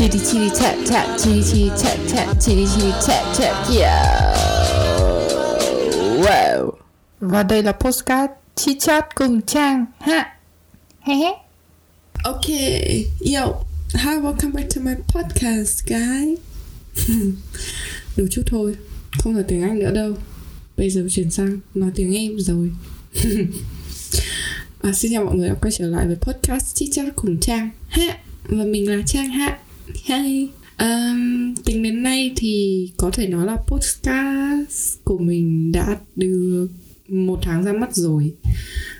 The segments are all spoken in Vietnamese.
Chitty chitty tap tap, chitty chitty tap tap, chitty chitty tap tap, yeah. Wow. Và đây là postcard chi chat cùng Trang ha. He he. Okay, yo, hi, welcome back to my podcast, guys. Đủ chút thôi, không là tiếng Anh nữa đâu. Bây giờ chuyển sang nói tiếng em rồi. à, xin chào mọi người đã quay trở lại với podcast Chi Chat cùng Trang ha. Và mình là Trang ha. Hi. Um, tính đến nay thì có thể nói là podcast của mình đã được một tháng ra mắt rồi.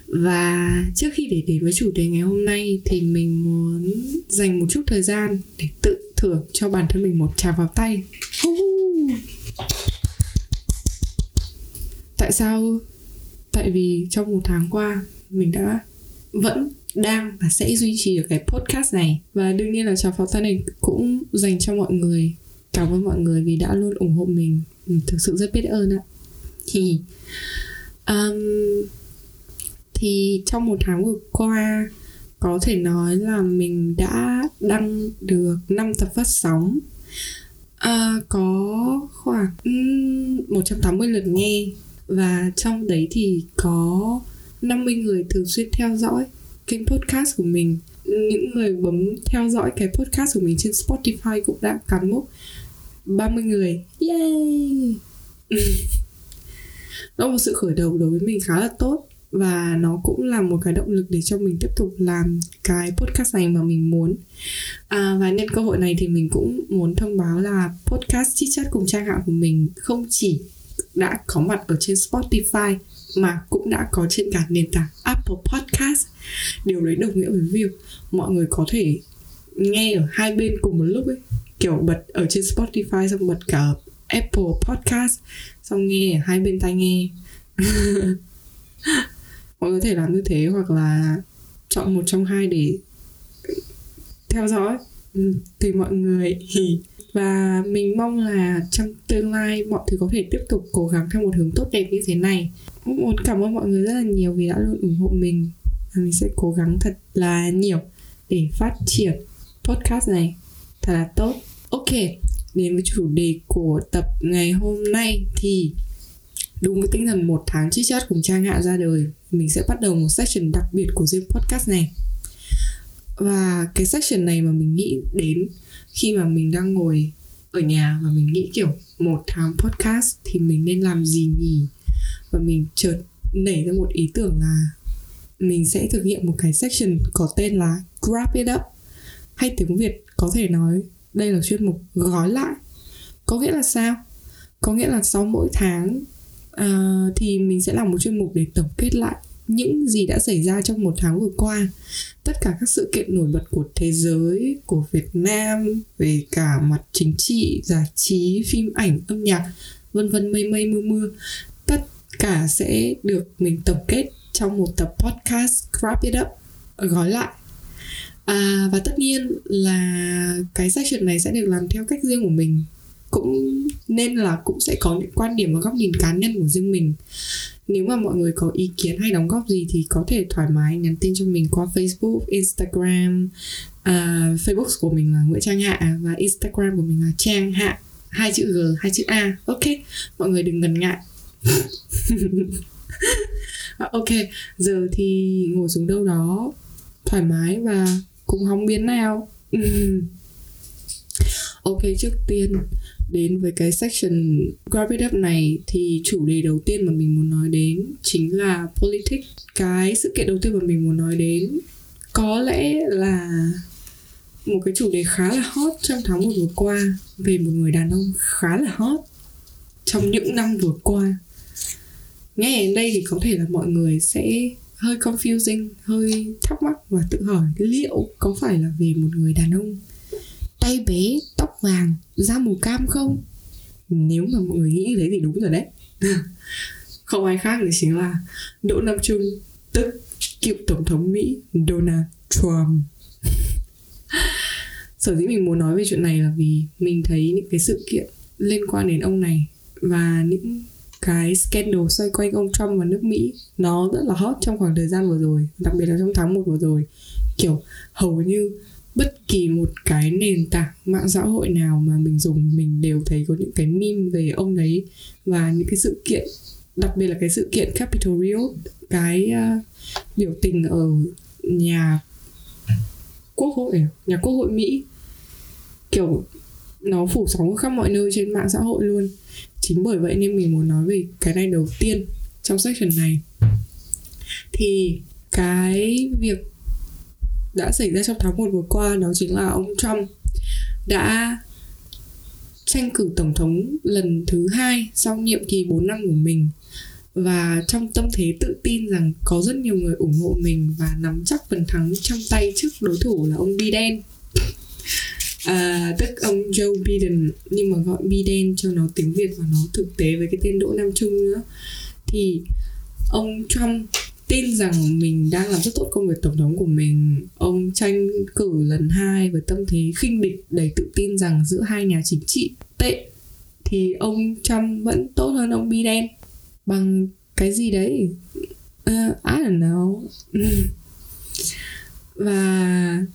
Và trước khi để đến với chủ đề ngày hôm nay thì mình muốn dành một chút thời gian để tự thưởng cho bản thân mình một tràng vào tay. Tại sao? Tại vì trong một tháng qua mình đã vẫn đang và sẽ duy trì được cái podcast này. Và đương nhiên là chào pháo tay này cũng dành cho mọi người cảm ơn mọi người vì đã luôn ủng hộ mình. Mình thực sự rất biết ơn ạ. Thì um, thì trong một tháng vừa qua có thể nói là mình đã đăng được 5 tập phát sóng. À, có khoảng ừ, um, 180 lượt nghe. Và trong đấy thì có 50 người thường xuyên theo dõi kênh podcast của mình. Những người bấm theo dõi cái podcast của mình trên Spotify cũng đã cán mốc 30 người. Yay! Đó là một sự khởi đầu đối với mình khá là tốt và nó cũng là một cái động lực để cho mình tiếp tục làm cái podcast này mà mình muốn. À, và nhân cơ hội này thì mình cũng muốn thông báo là podcast chit chat cùng trang hạ của mình không chỉ đã có mặt ở trên Spotify mà cũng đã có trên cả nền tảng Apple Podcast. Điều đấy đồng nghĩa với việc mọi người có thể nghe ở hai bên cùng một lúc ấy. Kiểu bật ở trên Spotify, xong bật cả Apple Podcast, xong nghe ở hai bên tai nghe. Mọi người có thể làm như thế hoặc là chọn một trong hai để theo dõi. Thì tùy mọi người. Và mình mong là trong tương lai mọi thứ có thể tiếp tục cố gắng theo một hướng tốt đẹp như thế này cũng muốn cảm ơn mọi người rất là nhiều vì đã luôn ủng hộ mình. Và mình sẽ cố gắng thật là nhiều để phát triển podcast này. Thật là tốt. Ok, đến với chủ đề của tập ngày hôm nay thì đúng với tinh thần một tháng chit chat cùng trang hạ ra đời, mình sẽ bắt đầu một section đặc biệt của riêng podcast này. Và cái section này mà mình nghĩ đến khi mà mình đang ngồi ở nhà và mình nghĩ kiểu một tháng podcast thì mình nên làm gì nhỉ? Và mình chợt nảy ra một ý tưởng là mình sẽ thực hiện một cái section có tên là Grab It Up. Hay tiếng Việt có thể nói đây là chuyên mục gói lại. Có nghĩa là sao? Có nghĩa là sau mỗi tháng uh, thì mình sẽ làm một chuyên mục để tổng kết lại những gì đã xảy ra trong một tháng vừa qua. Tất cả các sự kiện nổi bật của thế giới của việt nam về cả mặt chính trị giải trí phim ảnh âm nhạc vân vân mây mây mưa mưa cả sẽ được mình tổng kết trong một tập podcast wrap it up. Ờ, gói lại. À, và tất nhiên là cái section này sẽ được làm theo cách riêng của mình. Cũng nên là cũng sẽ có những quan điểm và góc nhìn cá nhân của riêng mình. Nếu mà mọi người có ý kiến hay đóng góp gì thì có thể thoải mái nhắn tin cho mình qua Facebook, Instagram. Uh, Facebook của mình là Nguyễn Trang Hạ và Instagram của mình là Trang Hạ. Hai chữ G, hai chữ A. Ok, mọi người đừng ngần ngại. Ok, giờ thì ngồi xuống đâu đó thoải mái và cùng hóng biến nào Ok, trước tiên đến với cái section Grab It Up này thì chủ đề đầu tiên mà mình muốn nói đến chính là politics. Cái sự kiện đầu tiên mà mình muốn nói đến có lẽ là một cái chủ đề khá là hot trong tháng một vừa qua về một người đàn ông khá là hot trong những năm vừa qua. Nghe đến đây thì có thể là mọi người sẽ hơi confusing, hơi thắc mắc và tự hỏi liệu có phải là về một người đàn ông tay bé tóc vàng da màu cam không? Nếu mà mọi người nghĩ như thế thì đúng rồi đấy. Không ai khác thì chính là đỗ nam trung tức cựu tổng thống mỹ donald trump. Sở dĩ mình muốn nói về chuyện này là vì mình thấy những cái sự kiện liên quan đến ông này và những cái scandal xoay quanh ông Trump và nước Mỹ nó rất là hot trong khoảng thời gian vừa rồi đặc biệt là trong tháng 1 vừa rồi. Kiểu hầu như bất kỳ một cái nền tảng mạng xã hội nào mà mình dùng mình đều thấy có những cái meme về ông đấy và những cái sự kiện đặc biệt là cái sự kiện Capitol Hill cái uh, biểu tình ở nhà quốc hội nhà quốc hội Mỹ. Kiểu nó phủ sóng khắp mọi nơi trên mạng xã hội luôn chính bởi vậy nên mình muốn nói về cái này đầu tiên trong section này. Thì cái việc đã xảy ra trong tháng 1 vừa qua đó chính là ông Trump đã tranh cử tổng thống lần thứ hai sau nhiệm kỳ 4 năm của mình. Và trong tâm thế tự tin rằng có rất nhiều người ủng hộ mình và nắm chắc phần thắng trong tay trước đối thủ là ông Biden à, tức ông Joe Biden nhưng mà gọi Biden cho nó tiếng Việt và nó thực tế với cái tên Đỗ Nam Trung nữa. Thì ông Trump tin rằng mình đang làm rất tốt công việc tổng thống của mình. Ông tranh cử lần hai với tâm thế khinh địch đầy tự tin rằng giữa hai nhà chính trị tệ thì ông Trump vẫn tốt hơn ông Biden. Bằng cái gì đấy? Uh, I don't know. Và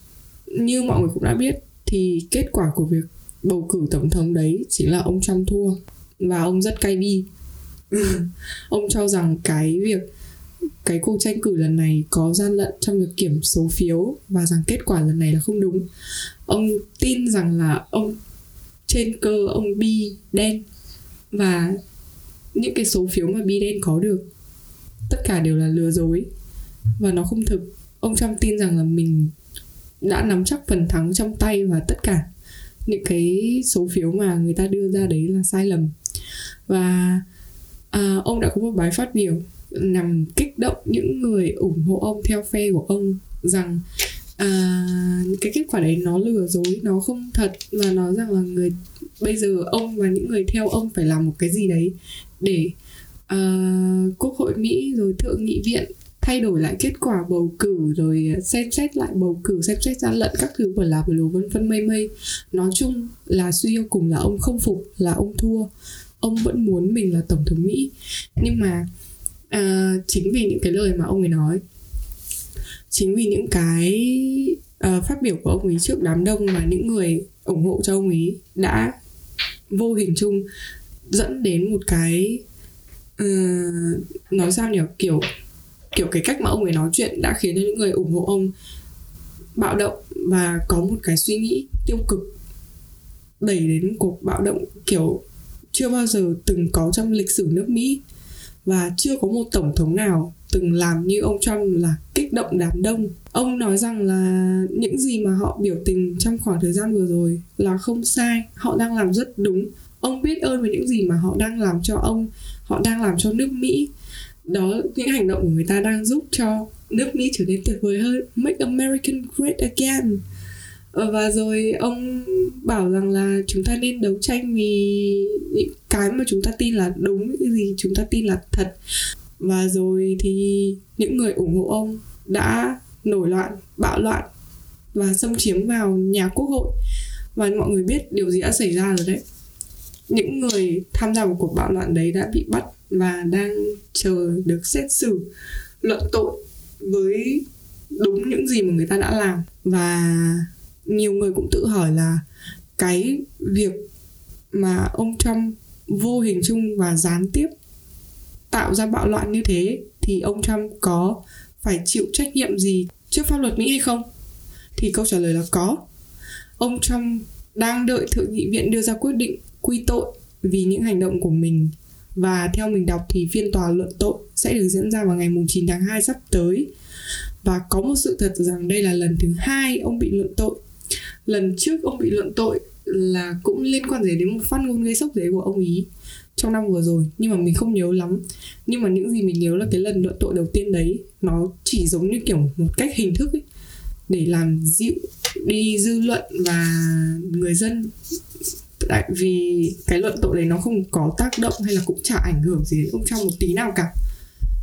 như mọi người cũng đã biết thì kết quả của việc bầu cử tổng thống đấy chỉ là ông Trump thua. Và ông rất cay bi ông cho rằng cái việc cái cuộc tranh cử lần này có gian lận trong việc kiểm số phiếu và rằng kết quả lần này là không đúng. Ông tin rằng là ông trên cơ ông bi đen và những cái số phiếu mà bi đen có được tất cả đều là lừa dối. Và nó không thực. Ông Trump tin rằng là mình đã nắm chắc phần thắng trong tay và tất cả những cái số phiếu mà người ta đưa ra đấy là sai lầm. Và à, ông đã có một bài phát biểu nhằm kích động những người ủng hộ ông theo phe của ông rằng à, cái kết quả đấy nó lừa dối nó không thật và nó rằng là người bây giờ ông và những người theo ông phải làm một cái gì đấy để uh, quốc hội mỹ rồi thượng nghị viện thay đổi lại kết quả bầu cử rồi ờ, xem xét lại bầu cử xem xét gian lận các thứ và là lù vân vân mây mây. Nói chung là suy yêu cùng là ông không phục là ông thua. Ông vẫn muốn mình là tổng thống mỹ. Nhưng mà à, chính vì những cái lời mà ông ấy nói chính vì những cái uh, phát biểu của ông ấy trước đám đông và những người ủng hộ cho ông ấy đã vô hình chung dẫn đến một cái uh, nói sao nhỉ? Kiểu kiểu cái cách mà ông ấy nói chuyện đã khiến cho những người ủng hộ ông bạo động và có một cái suy nghĩ tiêu cực đẩy đến cuộc bạo động kiểu chưa bao giờ từng có trong lịch sử nước Mỹ và chưa có một tổng thống nào từng làm như ông Trump là kích động đám đông. Ông nói rằng là những gì mà họ biểu tình trong khoảng thời gian vừa rồi là không sai, họ đang làm rất đúng. Ông biết ơn về những gì mà họ đang làm cho ông, họ đang làm cho nước Mỹ. Đó, những hành động của người ta đang giúp cho nước Mỹ trở nên tuyệt vời hơn. Make American great again. Ờ, và rồi ông bảo rằng là chúng ta nên đấu tranh vì những cái mà chúng ta tin là đúng, những gì chúng ta tin là thật. Và rồi thì những người ủng hộ ông đã nổi loạn, bạo loạn và xâm chiếm vào nhà quốc hội. Và mọi người biết điều gì đã xảy ra rồi đấy. Những người tham gia vào cuộc bạo loạn đấy đã bị bắt và đang chờ được xét xử, luận tội với đúng những gì mà người ta đã làm và nhiều người cũng tự hỏi là cái việc mà ông Trump vô hình chung và gián tiếp tạo ra bạo loạn như thế thì ông Trump có phải chịu trách nhiệm gì trước pháp luật Mỹ hay không? Thì câu trả lời là có. Ông Trump đang đợi Thượng nghị viện đưa ra quyết định quy tội vì những hành động của mình và theo mình đọc thì phiên tòa luận tội sẽ được diễn ra vào ngày 9 tháng 2 sắp tới. Và có một sự thật rằng đây là lần thứ hai ông bị luận tội. Lần trước ông bị luận tội là cũng liên quan gì đến một phát ngôn gây sốc giấy của ông ý trong năm vừa rồi. Nhưng mà mình không nhớ lắm. Nhưng mà những gì mình nhớ là cái lần luận tội đầu tiên đấy, nó chỉ giống như kiểu một cách hình thức ấy, để làm dịu đi dư luận và người dân tại vì cái luận tội đấy nó không có tác động hay là cũng chả ảnh hưởng gì đến ông trong một tí nào cả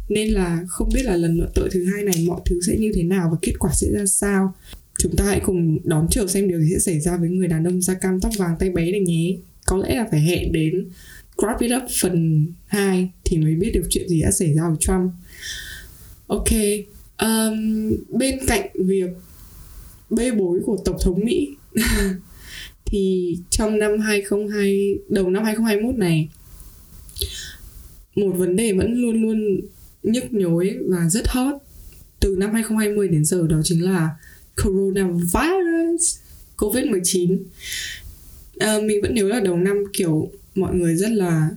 nên là không biết là lần luận tội thứ hai này mọi thứ sẽ như thế nào và kết quả sẽ ra sao Chúng ta hãy cùng đón chờ xem điều gì sẽ xảy ra với người đàn ông da cam tóc vàng tay bé này nhé. Có lẽ là phải hẹn đến Grab It Up phần 2 thì mới biết được chuyện gì đã xảy ra với Trump. Ok, um, bên cạnh việc bê bối của tổng thống Mỹ thì trong năm 2020 đầu năm 2021 này một vấn đề vẫn luôn luôn nhức nhối và rất hot từ năm 2020 đến giờ đó chính là coronavirus covid-19 à, ờ, mình vẫn nhớ là đầu năm kiểu mọi người rất là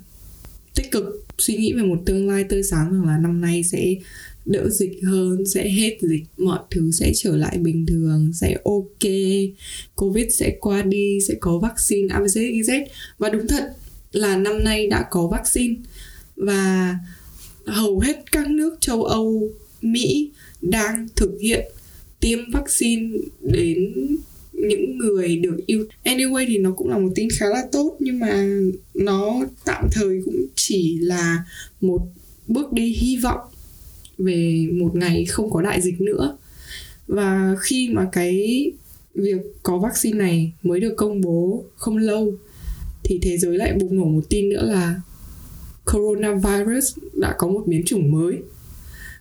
tích cực suy nghĩ về một tương lai tươi sáng rằng là năm nay sẽ đỡ dịch hơn, sẽ hết dịch, mọi thứ sẽ trở lại bình thường, sẽ ok. Covid sẽ qua đi, sẽ có vaccine abcd và đúng thật là năm nay đã có vaccine. Và hầu hết các nước châu âu, mỹ đang thực hiện tiêm vaccine đến những người được yêu. Anyway thì nó cũng là một tin khá là tốt, nhưng mà nó tạm thời cũng chỉ là một bước đi hy vọng về một ngày không có đại dịch nữa. Và khi mà cái việc có vaccine này mới được công bố không lâu, thì thế giới lại bùng nổ một tin nữa là coronavirus đã có một biến chủng mới.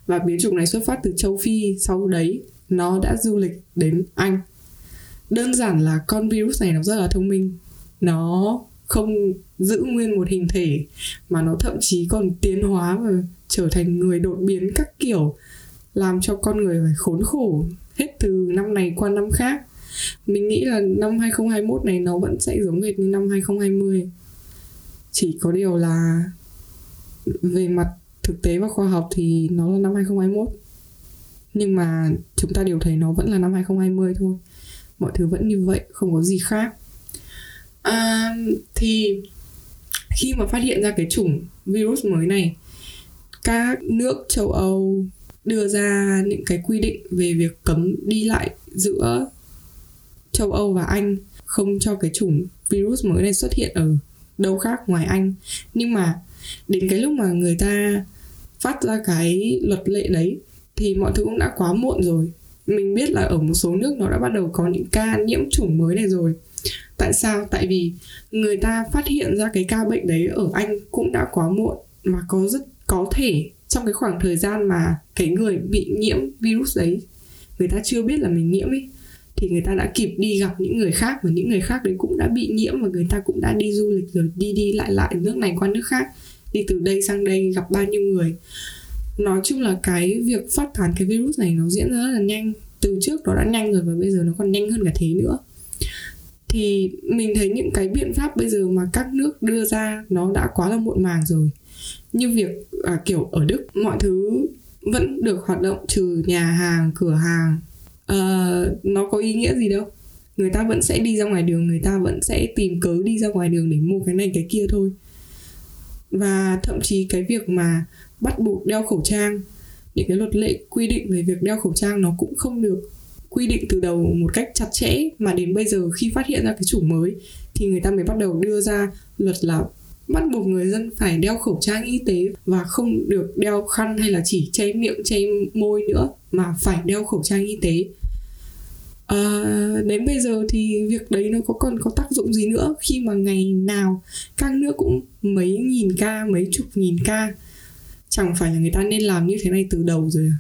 Và biến chủng này xuất phát từ châu Phi, sau đấy nó đã du lịch đến Anh. Đơn giản là con virus này nó rất là thông minh. Nó không giữ nguyên một hình thể, mà nó thậm chí còn tiến hóa và trở thành người đột biến các kiểu làm cho con người phải khốn khổ hết từ năm này qua năm khác. Mình nghĩ là năm 2021 này nó vẫn sẽ giống hệt như năm 2020 chỉ có điều là về mặt thực tế và khoa học thì nó là năm 2021 nhưng mà chúng ta đều thấy nó vẫn là năm 2020 thôi. Mọi thứ vẫn như vậy không có gì khác. À, thì khi mà phát hiện ra cái chủng virus mới này các nước châu âu đưa ra những cái quy định về việc cấm đi lại giữa châu âu và anh, không cho cái chủng virus mới này xuất hiện ở đâu khác ngoài anh. Nhưng mà đến cái lúc mà người ta phát ra cái luật lệ đấy, thì mọi thứ cũng đã quá muộn rồi. Mình biết là ở một số nước nó đã bắt đầu có những ca nhiễm chủng mới này rồi. Tại sao? Tại vì người ta phát hiện ra cái ca bệnh đấy ở anh cũng đã quá muộn và có rất có thể trong cái khoảng thời gian mà cái người bị nhiễm virus đấy, người ta chưa biết là mình nhiễm ấy, thì người ta đã kịp đi gặp những người khác và những người khác đấy cũng đã bị nhiễm và người ta cũng đã đi du lịch rồi, đi đi lại lại nước này qua nước khác, đi từ đây sang đây gặp bao nhiêu người. Nói chung là cái việc phát tán cái virus này nó diễn ra rất là nhanh, từ trước nó đã nhanh rồi và bây giờ nó còn nhanh hơn cả thế nữa. Thì mình thấy những cái biện pháp bây giờ mà các nước đưa ra nó đã quá là muộn màng rồi như việc à, kiểu ở đức mọi thứ vẫn được hoạt động trừ nhà hàng cửa hàng. À, nó có ý nghĩa gì đâu. Người ta vẫn sẽ đi ra ngoài đường người ta vẫn sẽ tìm cớ đi ra ngoài đường để mua cái này cái kia thôi. Và thậm chí cái việc mà bắt buộc đeo khẩu trang những cái luật lệ quy định về việc đeo khẩu trang nó cũng không được quy định từ đầu một cách chặt chẽ mà đến bây giờ khi phát hiện ra cái chủng mới thì người ta mới bắt đầu đưa ra luật là bắt buộc người dân phải đeo khẩu trang y tế và không được đeo khăn hay là chỉ che miệng che môi nữa mà phải đeo khẩu trang y tế. À, đến bây giờ thì việc đấy nó có còn có tác dụng gì nữa? Khi mà ngày nào các nước cũng mấy nghìn ca mấy chục nghìn ca chẳng phải là người ta nên làm như thế này từ đầu rồi à?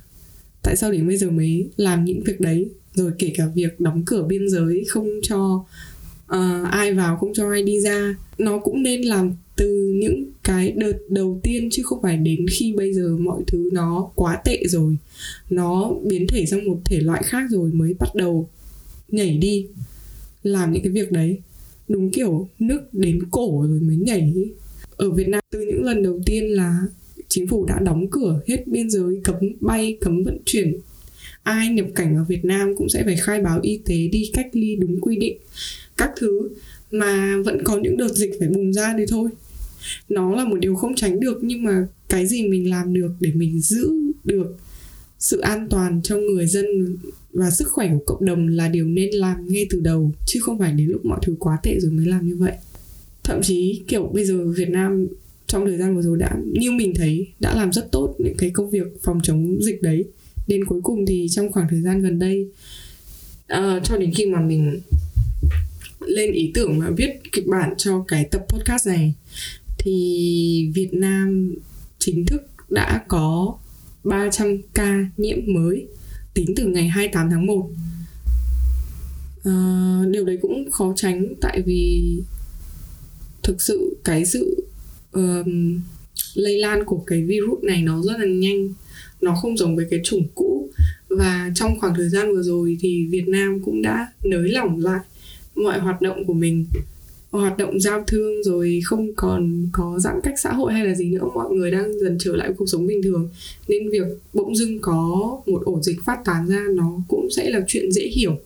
Tại sao đến bây giờ mới làm những việc đấy? Rồi kể cả việc đóng cửa biên giới không cho uh, ai vào không cho ai đi ra nó cũng nên làm từ những cái đợt đầu tiên chứ không phải đến khi bây giờ mọi thứ nó quá tệ rồi. Nó biến thể sang một thể loại khác rồi mới bắt đầu nhảy đi, làm những cái việc đấy. Đúng kiểu nước đến cổ rồi mới nhảy. Ở Việt Nam, từ những lần đầu tiên là chính phủ đã đóng cửa hết biên giới, cấm bay, cấm vận chuyển. Ai nhập cảnh vào Việt Nam cũng sẽ phải khai báo y tế đi cách ly đúng quy định. Các thứ mà vẫn có những đợt dịch phải bùng ra thì thôi nó là một điều không tránh được nhưng mà cái gì mình làm được để mình giữ được sự an toàn cho người dân và sức khỏe của cộng đồng là điều nên làm ngay từ đầu chứ không phải đến lúc mọi thứ quá tệ rồi mới làm như vậy. Thậm chí kiểu bây giờ Việt Nam trong thời gian vừa rồi đã như mình thấy đã làm rất tốt những cái công việc phòng chống dịch đấy. Đến cuối cùng thì trong khoảng thời gian gần đây uh, cho đến khi mà mình lên ý tưởng và viết kịch bản cho cái tập podcast này thì Việt Nam chính thức đã có 300 ca nhiễm mới tính từ ngày 28 tháng 1 À, ờ, điều đấy cũng khó tránh tại vì thực sự cái sự um, lây lan của cái virus này nó rất là nhanh nó không giống với cái chủng cũ. Và trong khoảng thời gian vừa rồi thì Việt Nam cũng đã nới lỏng lại mọi hoạt động của mình hoạt động giao thương rồi không còn có giãn cách xã hội hay là gì nữa, mọi người đang dần trở lại cuộc sống bình thường. Nên việc bỗng dưng có một ổ dịch phát tán ra nó cũng sẽ là chuyện dễ hiểu.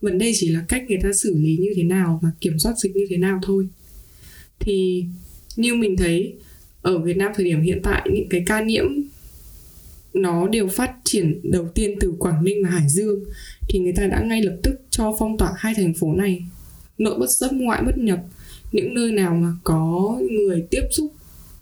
Vấn đề chỉ là cách người ta xử lý như thế nào và kiểm soát dịch như thế nào thôi. Thì như mình thấy, ở Việt Nam thời điểm hiện tại, những cái ca nhiễm nó đều phát triển đầu tiên từ Quảng Ninh và Hải Dương. Thì người ta đã ngay lập tức cho phong tỏa hai thành phố này nội bất xuất ngoại bất nhập, những nơi nào mà có người tiếp xúc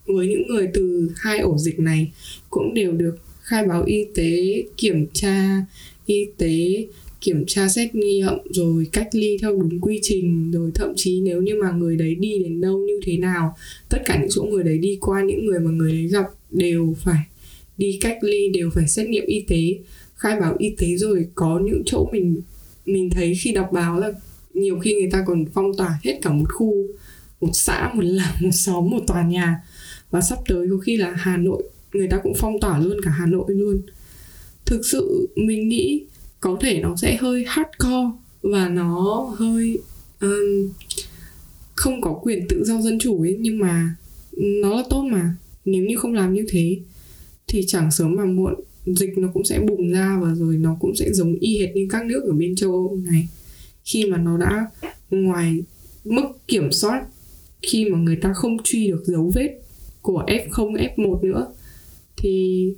với những người từ hai ổ dịch này cũng đều được khai báo y tế, kiểm tra y tế, kiểm tra xét nghiệm, rồi cách ly theo đúng quy trình, rồi thậm chí nếu như mà người đấy đi đến đâu như thế nào, tất cả những chỗ người đấy đi qua, những người mà người đấy gặp đều phải đi cách ly, đều phải xét nghiệm y tế, khai báo y tế rồi có những chỗ mình mình thấy khi đọc báo là nhiều khi người ta còn phong tỏa hết cả một khu một xã một làng một xóm một tòa nhà. Và sắp tới có khi là hà nội người ta cũng phong tỏa luôn cả hà nội luôn. Thực sự mình nghĩ có thể nó sẽ hơi hardcore và nó hơi um, không có quyền tự do dân chủ ấy nhưng mà nó là tốt mà. Nếu như không làm như thế thì chẳng sớm mà muộn dịch nó cũng sẽ bùng ra và rồi nó cũng sẽ giống y hệt như các nước ở bên châu Âu này khi mà nó đã ngoài mức kiểm soát khi mà người ta không truy được dấu vết của F0, F1 nữa thì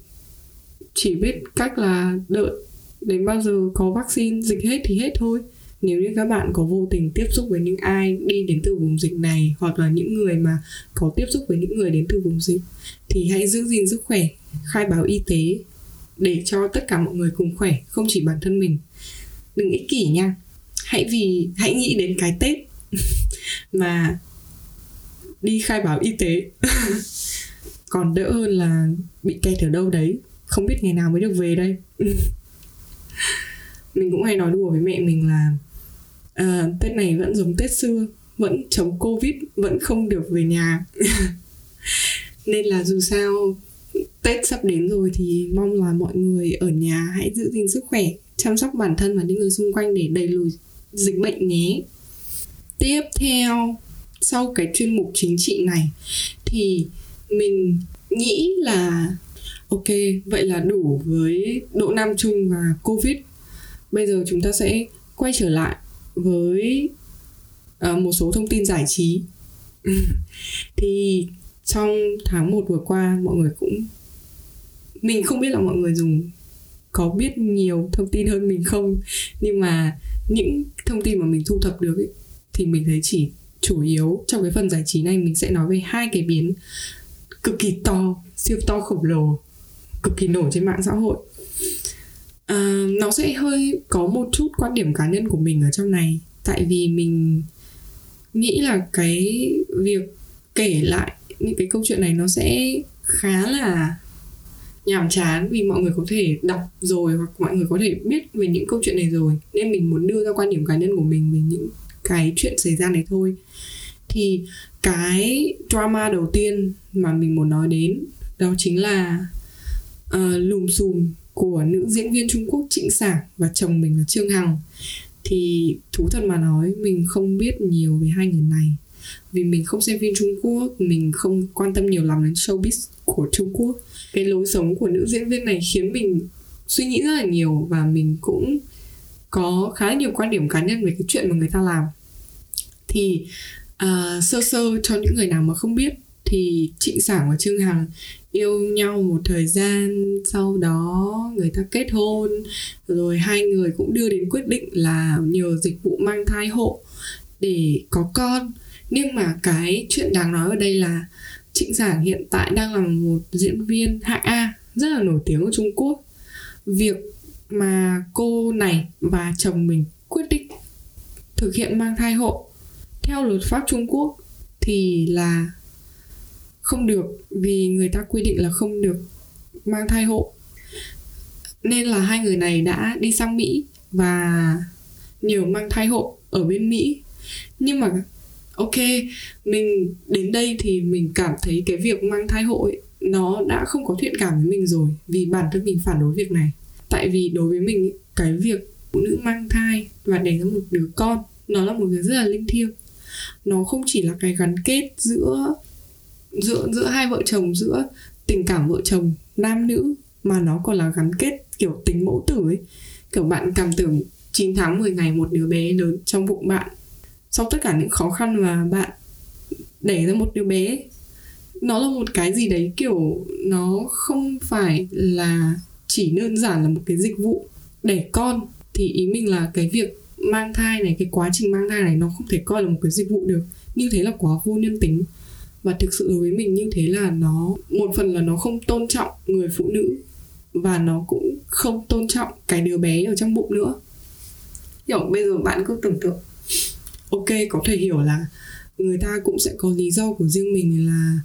chỉ biết cách là đợi đến bao giờ có vaccine dịch hết thì hết thôi. Nếu như các bạn có vô tình tiếp xúc với những ai đi đến từ vùng dịch này hoặc là những người mà có tiếp xúc với những người đến từ vùng dịch thì hãy giữ gìn sức khỏe khai báo y tế để cho tất cả mọi người cùng khỏe không chỉ bản thân mình. Đừng ích kỷ nha hãy vì hãy nghĩ đến cái tết mà đi khai báo y tế. Còn đỡ hơn là bị kẹt ở đâu đấy. Không biết ngày nào mới được về đây. Mình cũng hay nói đùa với mẹ mình là à, tết này vẫn giống tết xưa vẫn chống covid vẫn không được về nhà. Nên là dù sao tết sắp đến rồi thì mong là mọi người ở nhà hãy giữ gìn sức khỏe chăm sóc bản thân và những người xung quanh để đẩy lùi dịch bệnh nhé. Tiếp theo sau cái chuyên mục chính trị này thì mình nghĩ là ok vậy là đủ với độ nam trung và covid. Bây giờ chúng ta sẽ quay trở lại với uh, một số thông tin giải trí. Thì trong tháng 1 vừa qua mọi người cũng mình không biết là mọi người dùng có biết nhiều thông tin hơn mình không nhưng mà những thông tin mà mình thu thập được ấy, thì mình thấy chỉ chủ yếu trong cái phần giải trí này mình sẽ nói về hai cái biến cực kỳ to siêu to khổng lồ cực kỳ nổi trên mạng xã hội. À, nó sẽ hơi có một chút quan điểm cá nhân của mình ở trong này tại vì mình nghĩ là cái việc kể lại những cái câu chuyện này nó sẽ khá là nhàm chán vì mọi người có thể đọc rồi hoặc mọi người có thể biết về những câu chuyện này rồi. Nên mình muốn đưa ra quan điểm cá nhân của mình về những cái chuyện xảy ra này thôi. Thì cái drama đầu tiên mà mình muốn nói đến đó chính là uh, lùm xùm của nữ diễn viên Trung Quốc Trịnh Sảng và chồng mình là Trương Hằng. Thì thú thật mà nói mình không biết nhiều về hai người này. Vì mình không xem phim Trung Quốc mình không quan tâm nhiều lắm đến showbiz của Trung Quốc. Cái lối sống của nữ diễn viên này khiến mình suy nghĩ rất là nhiều và mình cũng có khá nhiều quan điểm cá nhân về cái chuyện mà người ta làm. Thì uh, sơ sơ cho những người nào mà không biết thì Trịnh Sảng và Trương Hằng yêu nhau một thời gian sau đó người ta kết hôn rồi hai người cũng đưa đến quyết định là nhờ dịch vụ mang thai hộ để có con. Nhưng mà cái chuyện đáng nói ở đây là Trịnh Giảng hiện tại đang là một diễn viên hạng A, rất là nổi tiếng ở Trung Quốc. Việc mà cô này và chồng mình quyết định thực hiện mang thai hộ theo luật pháp Trung Quốc thì là không được, vì người ta quy định là không được mang thai hộ nên là hai người này đã đi sang Mỹ và nhiều mang thai hộ ở bên Mỹ nhưng mà ok mình đến đây thì mình cảm thấy cái việc mang thai hộ ấy, nó đã không có thiện cảm với mình rồi vì bản thân mình phản đối việc này. Tại vì đối với mình cái việc phụ nữ mang thai và đẻ ra một đứa con nó là một việc rất là linh thiêng. Nó không chỉ là cái gắn kết giữa giữa giữa hai vợ chồng giữa tình cảm vợ chồng nam nữ mà nó còn là gắn kết kiểu tình mẫu tử ấy. Kiểu bạn cảm tưởng 9 tháng 10 ngày một đứa bé lớn trong bụng bạn sau tất cả những khó khăn mà bạn đẻ ra một đứa bé, nó là một cái gì đấy, kiểu, nó không phải là chỉ đơn giản là một cái dịch vụ đẻ con. Thì ý mình là cái việc mang thai này, cái quá trình mang thai này nó không thể coi là một cái dịch vụ được. Như thế là quá vô nhân tính. Và thực sự đối với mình như thế là nó, một phần là nó không tôn trọng người phụ nữ và nó cũng không tôn trọng cái đứa bé ở trong bụng nữa. Kiểu, bây giờ bạn cứ tưởng tượng ok có thể hiểu là người ta cũng sẽ có lý do của riêng mình là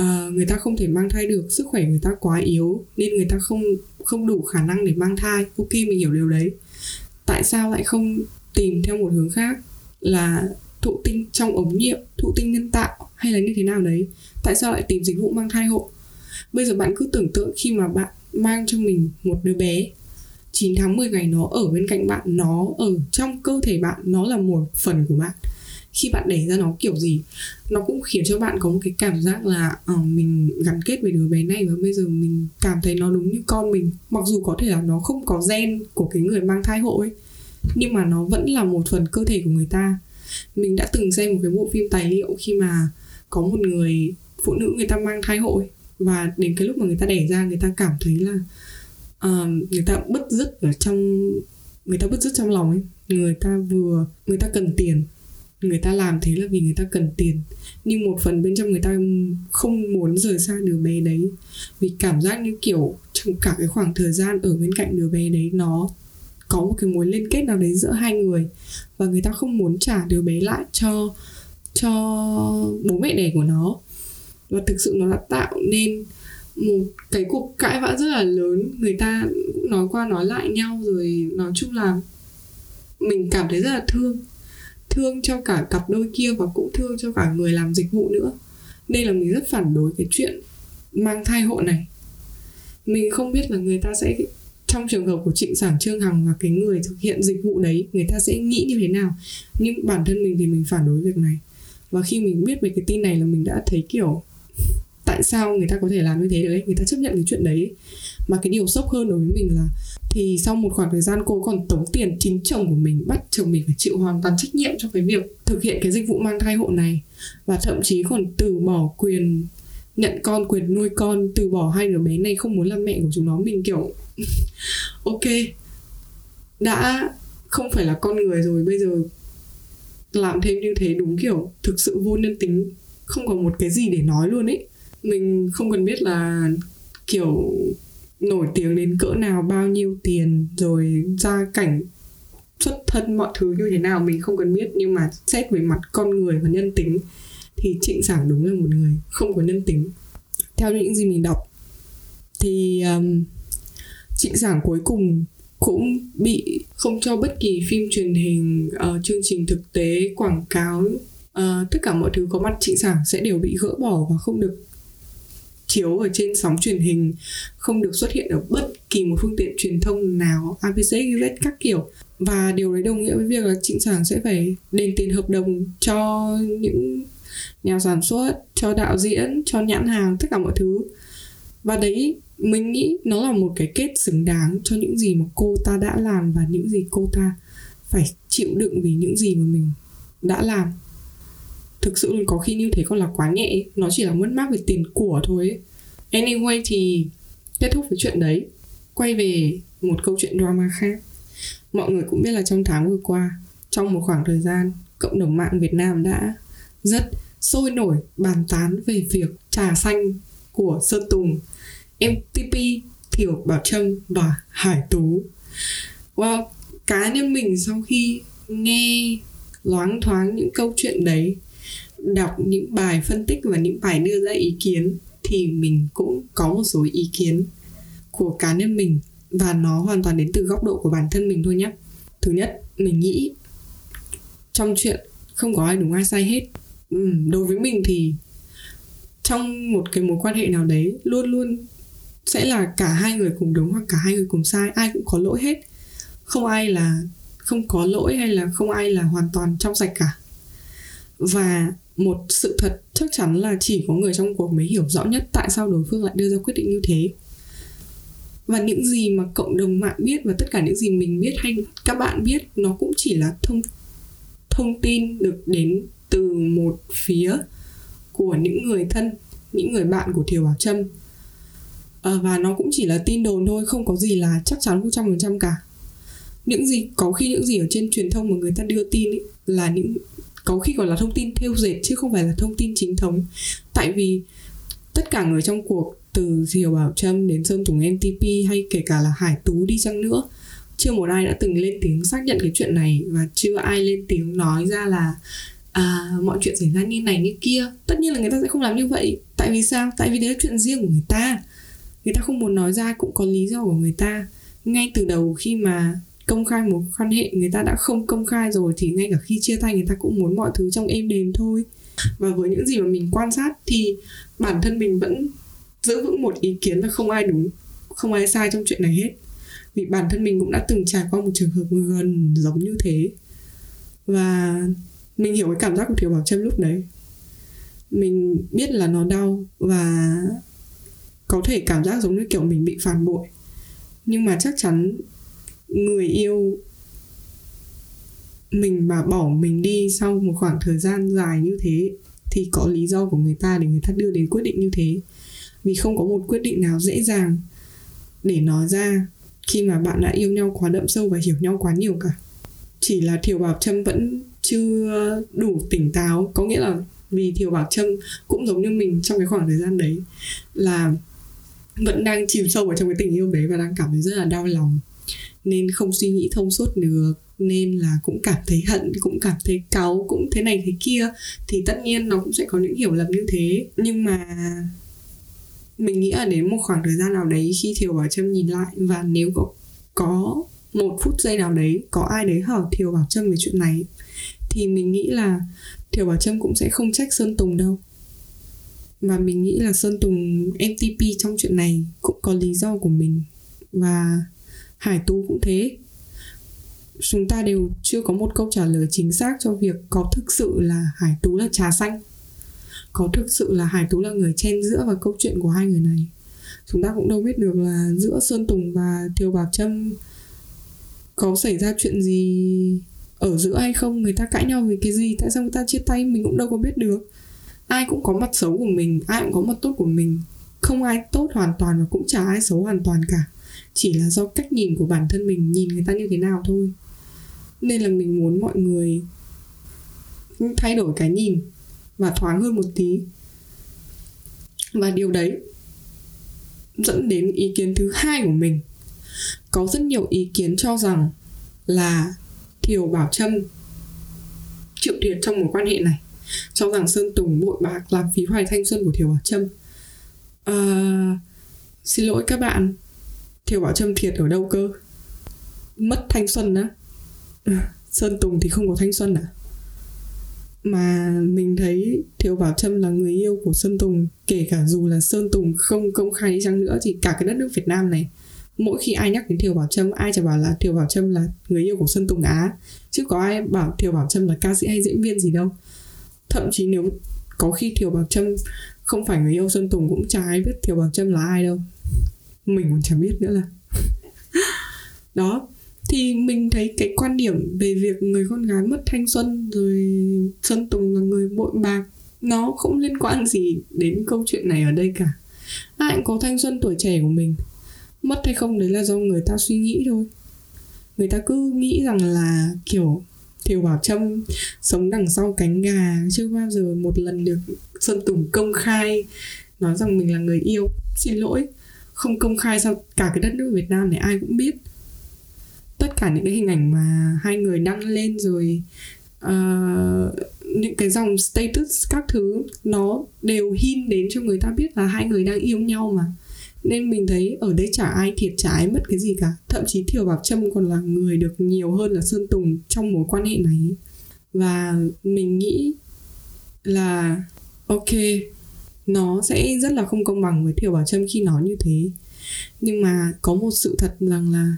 uh, người ta không thể mang thai được sức khỏe người ta quá yếu nên người ta không không đủ khả năng để mang thai. Ok mình hiểu điều đấy. Tại sao lại không tìm theo một hướng khác là thụ tinh trong ống nghiệm thụ tinh nhân tạo hay là như thế nào đấy? Tại sao lại tìm dịch vụ mang thai hộ? Bây giờ bạn cứ tưởng tượng khi mà bạn mang cho mình một đứa bé 9 tháng 10 ngày nó ở bên cạnh bạn nó ở trong cơ thể bạn nó là một phần của bạn. Khi bạn đẻ ra nó kiểu gì? Nó cũng khiến cho bạn có một cái cảm giác là uh, mình gắn kết với đứa bé này và bây giờ mình cảm thấy nó đúng như con mình. Mặc dù có thể là nó không có gen của cái người mang thai hộ ấy nhưng mà nó vẫn là một phần cơ thể của người ta. Mình đã từng xem một cái bộ phim tài liệu khi mà có một người phụ nữ người ta mang thai hộ ấy, và đến cái lúc mà người ta đẻ ra người ta cảm thấy là uh, người ta bứt rứt ở trong người ta bứt rứt trong lòng ấy. Người ta vừa người ta cần tiền. Người ta làm thế là vì người ta cần tiền. Nhưng một phần bên trong người ta không muốn rời xa đứa bé đấy. Vì cảm giác như kiểu trong cả cái khoảng thời gian ở bên cạnh đứa bé đấy nó có một cái mối liên kết nào đấy giữa hai người. Và người ta không muốn trả đứa bé lại cho cho bố mẹ đẻ của nó. Và thực sự nó đã tạo nên một cái cuộc cãi vã rất là lớn. Người ta cũng nói qua nói lại nhau rồi, nói chung là mình cảm thấy rất là thương. Thương cho cả cặp đôi kia và cũng thương cho cả người làm dịch vụ nữa. Nên là mình rất phản đối cái chuyện mang thai hộ này. Mình không biết là người ta sẽ, trong trường hợp của trịnh sản trương hằng và cái người thực hiện dịch vụ đấy, người ta sẽ nghĩ như thế nào? Nhưng bản thân mình thì mình phản đối việc này. Và khi mình biết về cái tin này là mình đã thấy kiểu tại sao người ta có thể làm như thế đấy, người ta chấp nhận cái chuyện đấy. Mà cái điều sốc hơn đối với mình là, thì sau một khoảng thời gian cô còn tống tiền chính chồng của mình, bắt chồng mình phải chịu hoàn toàn trách nhiệm cho cái việc thực hiện cái dịch vụ mang thai hộ này. Và thậm chí còn từ bỏ quyền nhận con, quyền nuôi con, từ bỏ hai đứa bé này không muốn làm mẹ của chúng nó. Mình kiểu, ok, đã không phải là con người rồi, bây giờ làm thêm như thế đúng kiểu thực sự vô nhân tính, không có một cái gì để nói luôn ấy mình không cần biết là kiểu nổi tiếng đến cỡ nào bao nhiêu tiền rồi gia cảnh xuất thân mọi thứ như thế nào mình không cần biết. Nhưng mà xét về mặt con người và nhân tính thì trịnh sảng đúng là một người không có nhân tính. Theo những gì mình đọc thì um, trịnh sảng cuối cùng cũng bị không cho bất kỳ phim truyền hình uh, chương trình thực tế quảng cáo uh, tất cả mọi thứ có mặt trịnh sảng sẽ đều bị gỡ bỏ và không được chiếu ở trên sóng truyền hình không được xuất hiện ở bất kỳ một phương tiện truyền thông nào APC, các kiểu. Và điều đấy đồng nghĩa với việc là trịnh sản sẽ phải đền tiền hợp đồng cho những nhà sản xuất cho đạo diễn cho nhãn hàng tất cả mọi thứ. Và đấy mình nghĩ nó là một cái kết xứng đáng cho những gì mà cô ta đã làm và những gì cô ta phải chịu đựng vì những gì mà mình đã làm thực sự có khi như thế còn là quá nhẹ, nó chỉ là mất mát về tiền của thôi. Anyway thì kết thúc với chuyện đấy, quay về một câu chuyện drama khác. Mọi người cũng biết là trong tháng vừa qua, trong một khoảng thời gian, cộng đồng mạng việt nam đã rất sôi nổi bàn tán về việc trà xanh của sơn tùng mtp thiểu bảo trâm và hải tú. Wow cá nhân mình sau khi nghe loáng thoáng những câu chuyện đấy đọc những bài phân tích và những bài đưa ra ý kiến thì mình cũng có một số ý kiến của cá nhân mình và nó hoàn toàn đến từ góc độ của bản thân mình thôi nhé thứ nhất mình nghĩ trong chuyện không có ai đúng ai sai hết. Ừ, đối với mình thì trong một cái mối quan hệ nào đấy luôn luôn sẽ là cả hai người cùng đúng hoặc cả hai người cùng sai ai cũng có lỗi hết. Không ai là không có lỗi hay là không ai là hoàn toàn trong sạch cả. Và một sự thật chắc chắn là chỉ có người trong cuộc mới hiểu rõ nhất tại sao đối phương lại đưa ra quyết định như thế. Và những gì mà cộng đồng mạng biết và tất cả những gì mình biết hay các bạn biết nó cũng chỉ là thông thông tin được đến từ một phía của những người thân những người bạn của thiều bảo trâm. À, và nó cũng chỉ là tin đồn thôi không có gì là chắc chắn một trăm phần trăm cả. Những gì có khi những gì ở trên truyền thông mà người ta đưa tin ý, là những có khi còn là thông tin theo dệt chứ không phải là thông tin chính thống. Tại vì tất cả người trong cuộc từ Diều Bảo Trâm đến Sơn Tùng MTP hay kể cả là Hải Tú đi chăng nữa chưa một ai đã từng lên tiếng xác nhận cái chuyện này và chưa ai lên tiếng nói ra là à, mọi chuyện xảy ra như này như kia. Tất nhiên là người ta sẽ không làm như vậy. Tại vì sao? Tại vì đấy là chuyện riêng của người ta. Người ta không muốn nói ra cũng có lý do của người ta. Ngay từ đầu khi mà công khai một quan hệ, người ta đã không công khai rồi thì ngay cả khi chia tay người ta cũng muốn mọi thứ trong êm đềm thôi. Và với những gì mà mình quan sát thì bản thân mình vẫn giữ vững một ý kiến là không ai đúng, không ai sai trong chuyện này hết. Vì bản thân mình cũng đã từng trải qua một trường hợp gần giống như thế. Và mình hiểu cái cảm giác của thiếu bảo trâm lúc đấy. Mình biết là nó đau và có thể cảm giác giống như kiểu mình bị phản bội. Nhưng mà chắc chắn người yêu mình mà bỏ mình đi sau một khoảng thời gian dài như thế thì có lý do của người ta để người ta đưa đến quyết định như thế. Vì không có một quyết định nào dễ dàng để nói ra khi mà bạn đã yêu nhau quá đậm sâu và hiểu nhau quá nhiều cả. Chỉ là thiều bảo trâm vẫn chưa đủ tỉnh táo. Có nghĩa là vì thiều bảo trâm cũng giống như mình trong cái khoảng thời gian đấy là vẫn đang chìm sâu vào trong cái tình yêu đấy và đang cảm thấy rất là đau lòng nên không suy nghĩ thông suốt được, nên là cũng cảm thấy hận, cũng cảm thấy cáu, cũng thế này thế kia, thì tất nhiên nó cũng sẽ có những hiểu lầm như thế. Nhưng mà mình nghĩ là đến một khoảng thời gian nào đấy khi thiều bảo trâm nhìn lại, và nếu có có một phút giây nào đấy có ai đấy hỏi thiều bảo trâm về chuyện này, thì mình nghĩ là thiều bảo trâm cũng sẽ không trách sơn tùng đâu. Và mình nghĩ là sơn tùng mtp trong chuyện này cũng có lý do của mình. Và hải tú cũng thế. Chúng ta đều chưa có một câu trả lời chính xác cho việc có thực sự là hải tú là trà xanh. Có thực sự là hải tú là người chen giữa vào câu chuyện của hai người này. Chúng ta cũng đâu biết được là giữa sơn tùng và thiều bảo trâm có xảy ra chuyện gì ở giữa hay không, người ta cãi nhau vì cái gì, tại sao người ta chia tay, mình cũng đâu có biết được. Ai cũng có mặt xấu của mình, ai cũng có mặt tốt của mình. Không ai tốt hoàn toàn và cũng chả ai xấu hoàn toàn cả chỉ là do cách nhìn của bản thân mình nhìn người ta như thế nào thôi. Nên là mình muốn mọi người thay đổi cái nhìn và thoáng hơn một tí. Và điều đấy dẫn đến ý kiến thứ hai của mình. Có rất nhiều ý kiến cho rằng là thiều bảo trâm chịu thiệt trong một quan hệ này cho rằng sơn tùng bội bạc làm phí hoài thanh xuân của thiều bảo trâm. À, xin lỗi các bạn thiều bảo trâm thiệt ở đâu cơ? Mất thanh xuân á. À, sơn tùng thì không có thanh xuân à? Mà mình thấy Thiều Bảo Trâm là người yêu của Sơn Tùng kể cả dù là Sơn Tùng không công khai đi chăng nữa thì cả cái đất nước Việt Nam này mỗi khi ai nhắc đến Thiều Bảo Trâm ai chả bảo là Thiều Bảo Trâm là người yêu của Sơn Tùng Á. Chứ có ai bảo Thiều Bảo Trâm là ca sĩ hay diễn viên gì đâu. Thậm chí nếu có khi Thiều Bảo Trâm không phải người yêu Sơn Tùng cũng chả ai biết Thiều Bảo Trâm là ai đâu mình còn chẳng biết nữa là. Đó, thì mình thấy cái quan điểm về việc người con gái mất thanh xuân rồi Sơn Tùng là người bội bạc, nó không liên quan gì đến câu chuyện này ở đây cả. Ai cũng có thanh xuân tuổi trẻ của mình, mất hay không đấy là do người ta suy nghĩ thôi. Người ta cứ nghĩ rằng là, kiểu, Thiều Bảo Trâm sống đằng sau cánh gà, chưa bao giờ một lần được Sơn Tùng công khai, nói rằng mình là người yêu, xin lỗi không công khai sao cả cái đất nước Việt Nam này ai cũng biết. Tất cả những cái hình ảnh mà hai người đăng lên rồi uh, những cái dòng status các thứ nó đều hin đến cho người ta biết là hai người đang yêu nhau mà. Nên mình thấy ở đây chả ai thiệt chả ai mất cái gì cả. Thậm chí thiều bảo trâm còn là người được nhiều hơn là sơn tùng trong mối quan hệ này. Và mình nghĩ là ok nó sẽ rất là không công bằng với thiều bảo trâm khi nói như thế. Nhưng mà có một sự thật rằng là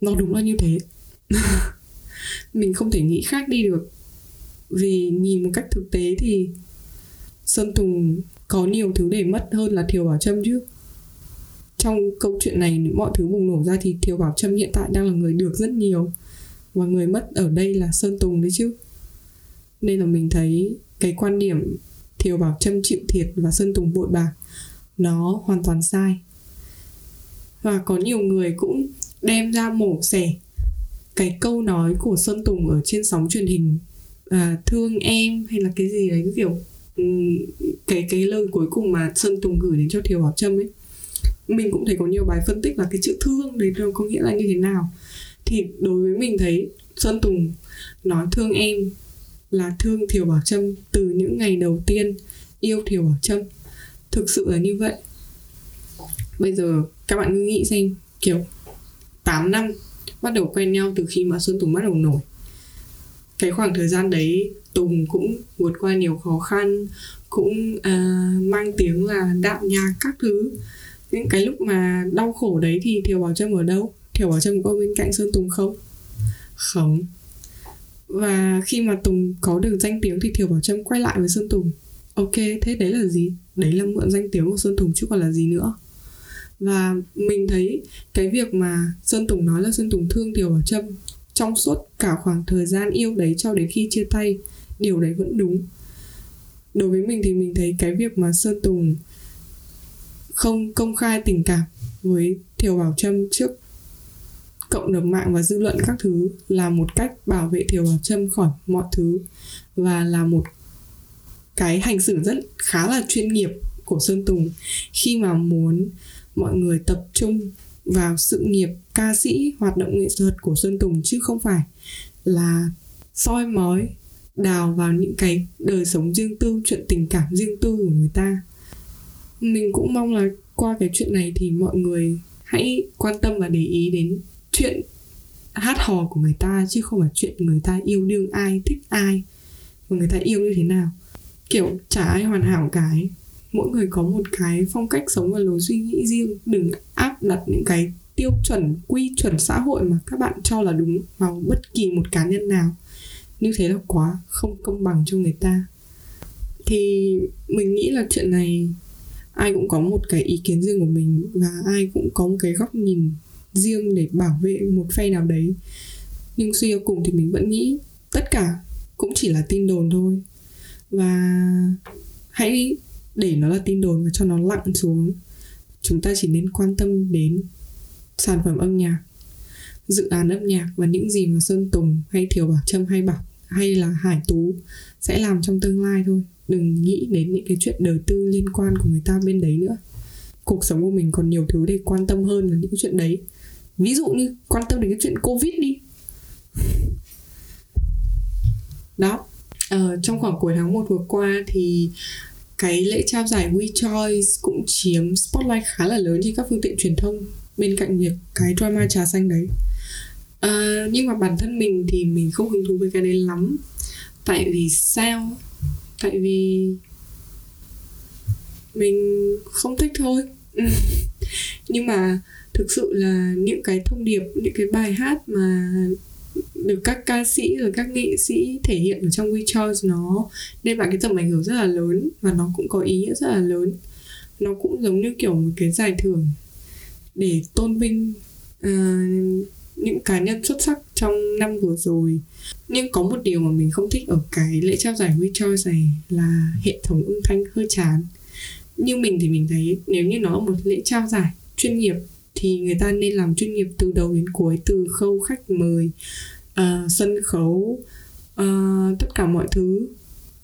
nó đúng là như thế. Mình không thể nghĩ khác đi được. Vì nhìn một cách thực tế thì sơn tùng có nhiều thứ để mất hơn là thiều bảo trâm chứ. Trong câu chuyện này, mọi thứ bùng nổ ra thì thiều bảo trâm hiện tại đang là người được rất nhiều. Và người mất ở đây là sơn tùng đấy chứ. Nên là mình thấy cái quan điểm thiều bảo trâm chịu thiệt và sơn tùng bội bạc nó hoàn toàn sai. Và có nhiều người cũng đem ra mổ xẻ cái câu nói của sơn tùng ở trên sóng truyền hình à, thương em hay là cái gì đấy kiểu cái cái lời cuối cùng mà sơn tùng gửi đến cho thiều bảo trâm ấy. Mình cũng thấy có nhiều bài phân tích là cái chữ thương đấy nó có nghĩa là như thế nào. Thì đối với mình thấy sơn tùng nói thương em là thương thiều bảo trâm từ những ngày đầu tiên yêu thiều bảo trâm. Thực sự là như vậy. Bây giờ các bạn cứ nghĩ xem kiểu 8 năm bắt đầu quen nhau từ khi mà Sơn Tùng bắt đầu nổi. Cái khoảng thời gian đấy Tùng cũng vượt qua nhiều khó khăn cũng uh, mang tiếng là đạm nhạc các thứ. Những cái lúc mà đau khổ đấy thì Thiều Bảo Trâm ở đâu? Thiều Bảo Trâm có bên cạnh Sơn Tùng không? Không và khi mà Tùng có được danh tiếng thì Thiều Bảo Trâm quay lại với Sơn Tùng. Ok, thế đấy là gì? Đấy là mượn danh tiếng của Sơn Tùng chứ còn là gì nữa? Và mình thấy cái việc mà Sơn Tùng nói là Sơn Tùng thương Thiều Bảo Trâm trong suốt cả khoảng thời gian yêu đấy cho đến khi chia tay, điều đấy vẫn đúng. Đối với mình thì mình thấy cái việc mà Sơn Tùng không công khai tình cảm với Thiều Bảo Trâm trước cộng đồng mạng và dư luận các thứ là một cách bảo vệ Thiều Bảo Trâm khỏi mọi thứ và là một cái hành xử rất khá là chuyên nghiệp của Sơn Tùng. Khi mà muốn mọi người tập trung vào sự nghiệp ca sĩ, hoạt động nghệ thuật của Sơn Tùng chứ không phải là soi mói, đào vào những cái đời sống riêng tư, chuyện tình cảm riêng tư của người ta. Mình cũng mong là qua cái chuyện này thì mọi người hãy quan tâm và để ý đến chuyện hát hò của người ta chứ không phải chuyện người ta yêu đương ai, thích ai và người ta yêu như thế nào. Kiểu chả ai hoàn hảo cái mỗi người có một cái phong cách sống và lối suy nghĩ riêng. Đừng áp đặt những cái tiêu chuẩn, quy chuẩn xã hội mà các bạn cho là đúng vào bất kỳ một cá nhân nào. Như thế là quá không công bằng cho người ta. Thì mình nghĩ là chuyện này ai cũng có một cái ý kiến riêng của mình và ai cũng có một cái góc nhìn riêng để bảo vệ một phe nào đấy. Nhưng suy cho cùng thì mình vẫn nghĩ tất cả cũng chỉ là tin đồn thôi. Và hãy để nó là tin đồn và cho nó lặng xuống. Chúng ta chỉ nên quan tâm đến sản phẩm âm nhạc, dự án âm nhạc và những gì mà sơn tùng hay thiều bảo trâm hay bảo hay là hải tú sẽ làm trong tương lai thôi. Đừng nghĩ đến những cái chuyện đời tư liên quan của người ta bên đấy nữa. Cuộc sống của mình còn nhiều thứ để quan tâm hơn là những chuyện đấy ví dụ như quan tâm đến cái chuyện covid đi. Đó. Ờ, trong khoảng cuối tháng 1 vừa qua thì cái lễ trao giải We Choice cũng chiếm spotlight khá là lớn trên các phương tiện truyền thông bên cạnh việc cái drama trà xanh đấy. À, nhưng mà bản thân mình thì mình không hứng thú với cái đấy lắm. Tại vì sao? Tại vì mình không thích thôi. Nhưng mà thực sự là những cái thông điệp những cái bài hát mà được các ca sĩ rồi các nghệ sĩ thể hiện ở trong We nó đem lại cái tầm ảnh hưởng rất là lớn và nó cũng có ý nghĩa rất là lớn. Nó cũng giống như kiểu một cái giải thưởng để tôn vinh uh, những cá nhân xuất sắc trong năm vừa rồi. Nhưng có một điều mà mình không thích ở cái lễ trao giải We Choice này là hệ thống âm thanh hơi chán. Như mình thì mình thấy nếu như nó là một lễ trao giải chuyên nghiệp thì người ta nên làm chuyên nghiệp từ đầu đến cuối từ khâu khách mời uh, sân khấu uh, tất cả mọi thứ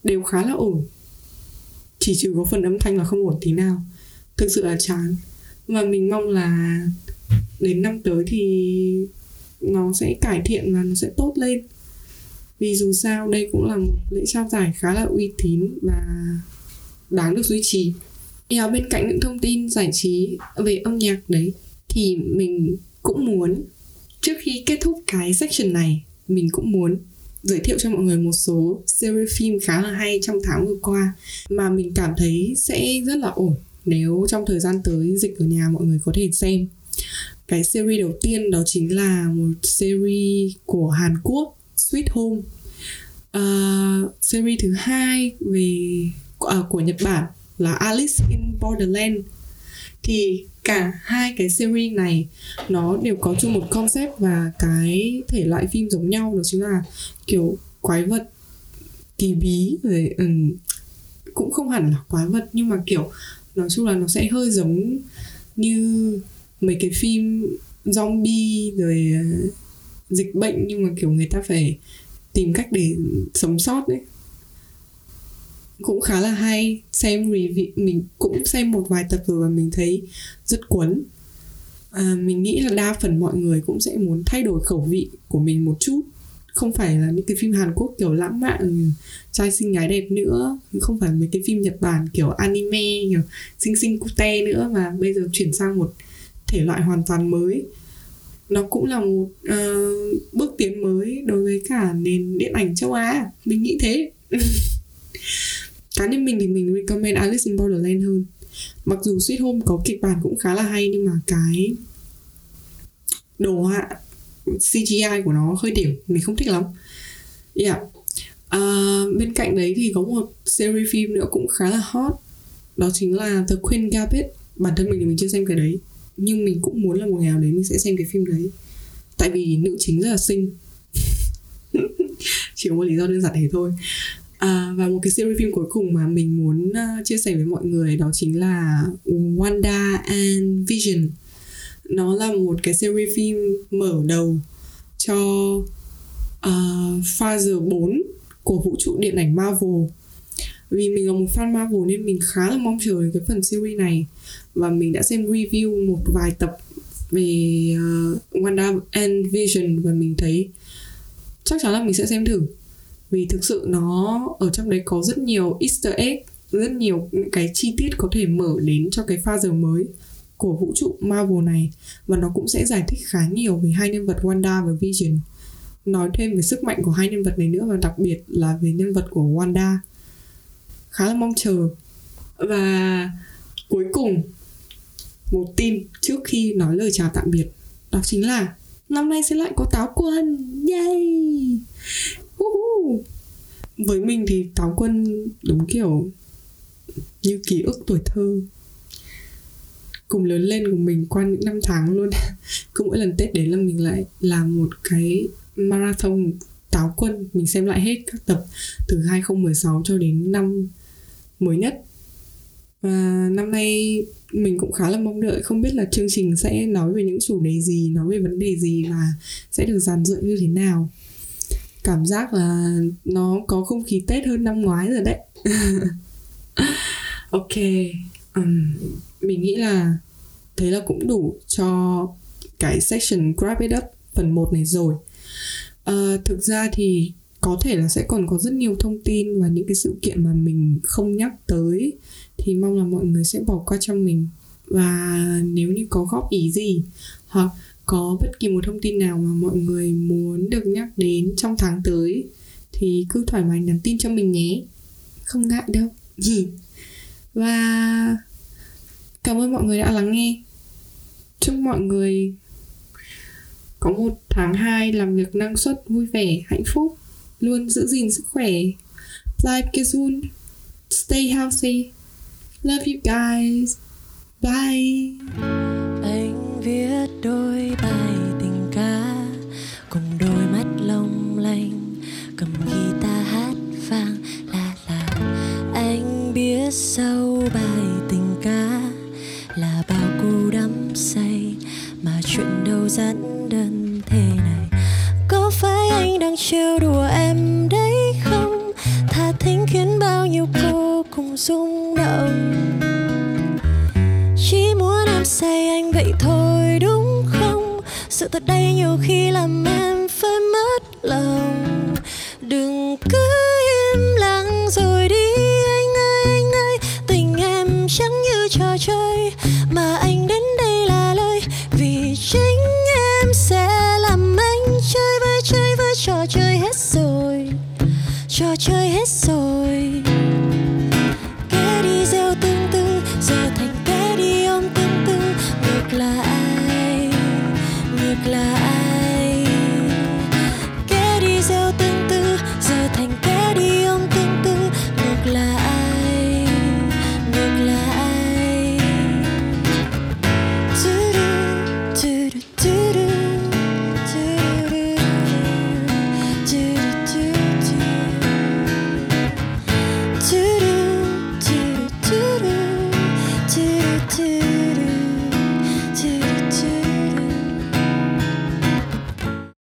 đều khá là ổn. Chỉ trừ có phần âm thanh là không ổn tí nào. Thực sự là chán. Và mình mong là đến năm tới thì nó sẽ cải thiện và nó sẽ tốt lên. Vì dù sao đây cũng là một lễ trao giải khá là uy tín và đáng được duy trì. Yeah, bên cạnh những thông tin giải trí về âm nhạc đấy thì mình cũng muốn trước khi kết thúc cái section này mình cũng muốn giới thiệu cho mọi người một số series phim khá là hay trong tháng vừa qua mà mình cảm thấy sẽ rất là ổn nếu trong thời gian tới dịch ở nhà mọi người có thể xem. Cái series đầu tiên đó chính là một series của Hàn Quốc Sweet Home. Uh, series thứ hai về uh, của Nhật Bản là Alice in Borderland thì cả hai cái series này nó đều có chung một concept và cái thể loại phim giống nhau đó chính là kiểu quái vật kỳ bí rồi um, cũng không hẳn là quái vật nhưng mà kiểu nói chung là nó sẽ hơi giống như mấy cái phim zombie rồi uh, dịch bệnh nhưng mà kiểu người ta phải tìm cách để sống sót đấy cũng khá là hay. Xem review mình cũng xem một vài tập rồi và mình thấy rất cuốn. À, mình nghĩ là đa phần mọi người cũng sẽ muốn thay đổi khẩu vị của mình một chút. Không phải là những cái phim Hàn Quốc kiểu lãng mạn trai xinh gái đẹp nữa. Không phải mấy cái phim Nhật Bản kiểu anime kiểu xinh xinh cute nữa mà bây giờ chuyển sang một thể loại hoàn toàn mới. Nó cũng là một uh, bước tiến mới đối với cả nền điện ảnh châu Á. Mình nghĩ thế. cá nhân mình thì mình recommend Alice in Borderland hơn. Mặc dù Sweet Home có kịch bản cũng khá là hay nhưng mà cái đồ họa CGI của nó hơi điểm mình không thích lắm. Yeah. Uh, bên cạnh đấy thì có một series phim nữa cũng khá là hot. Đó chính là The Queen Gambit. Bản thân mình thì mình chưa xem cái đấy nhưng mình cũng muốn là một ngày nào đấy mình sẽ xem cái phim đấy. Tại vì nữ chính rất là xinh. Chỉ có một lý do đơn giản thế thôi à, và một cái series phim cuối cùng mà mình muốn uh, chia sẻ với mọi người đó chính là Wanda and Vision. Nó là một cái series phim mở đầu cho ờ, uh, Phase 4 của vũ trụ điện ảnh Marvel. Vì mình là một fan Marvel nên mình khá là mong chờ cái phần series này. Và mình đã xem review một vài tập về uh, Wanda and Vision và mình thấy chắc chắn là mình sẽ xem thử vì thực sự nó ở trong đấy có rất nhiều Easter egg, rất nhiều những cái chi tiết có thể mở đến cho cái pha giờ mới của vũ trụ Marvel này. Và nó cũng sẽ giải thích khá nhiều về hai nhân vật Wanda và Vision. Nói thêm về sức mạnh của hai nhân vật này nữa và đặc biệt là về nhân vật của Wanda. Khá là mong chờ. Và cuối cùng, một tin trước khi nói lời chào tạm biệt, đó chính là năm nay sẽ lại có táo quân yay! Uh-huh. với mình thì táo quân đúng kiểu như ký ức tuổi thơ. Cùng lớn lên của mình qua những năm tháng luôn. Cứ mỗi lần tết đến là mình lại làm một cái marathon táo quân. Mình xem lại hết các tập từ 2016 cho đến năm mới nhất. Và năm nay mình cũng khá là mong đợi. Không biết là chương trình sẽ nói về những chủ đề gì, nói về vấn đề gì và sẽ được dàn dựng như thế nào cảm giác là nó có không khí tết hơn năm ngoái rồi đấy. Ok um, mình nghĩ là thế là cũng đủ cho cái section grab it up phần 1 này rồi. Uh, thực ra thì có thể là sẽ còn có rất nhiều thông tin và những cái sự kiện mà mình không nhắc tới thì mong là mọi người sẽ bỏ qua cho mình. Và nếu như có góp ý gì hoặc có bất kỳ một thông tin nào mà mọi người muốn được nhắc đến trong tháng tới, thì cứ thoải mái nhắn tin cho mình nhé. Không ngại đâu. Và cảm ơn mọi người đã lắng nghe. Chúc mọi người có một tháng 2 làm việc năng suất, vui vẻ, hạnh phúc, luôn giữ gìn sức khỏe. Life gesund stay healthy. Love you guys. Bye viết đôi bài tình ca, cùng đôi mắt long lanh, cầm guitar hát vang là là anh biết sau bài tình ca là bao cô đắm say, mà chuyện đâu dẫn đơn thế này. Có phải anh đang trêu đùa em đấy không? Thà thính khiến bao nhiêu cô cùng rung sự thật đây nhiều khi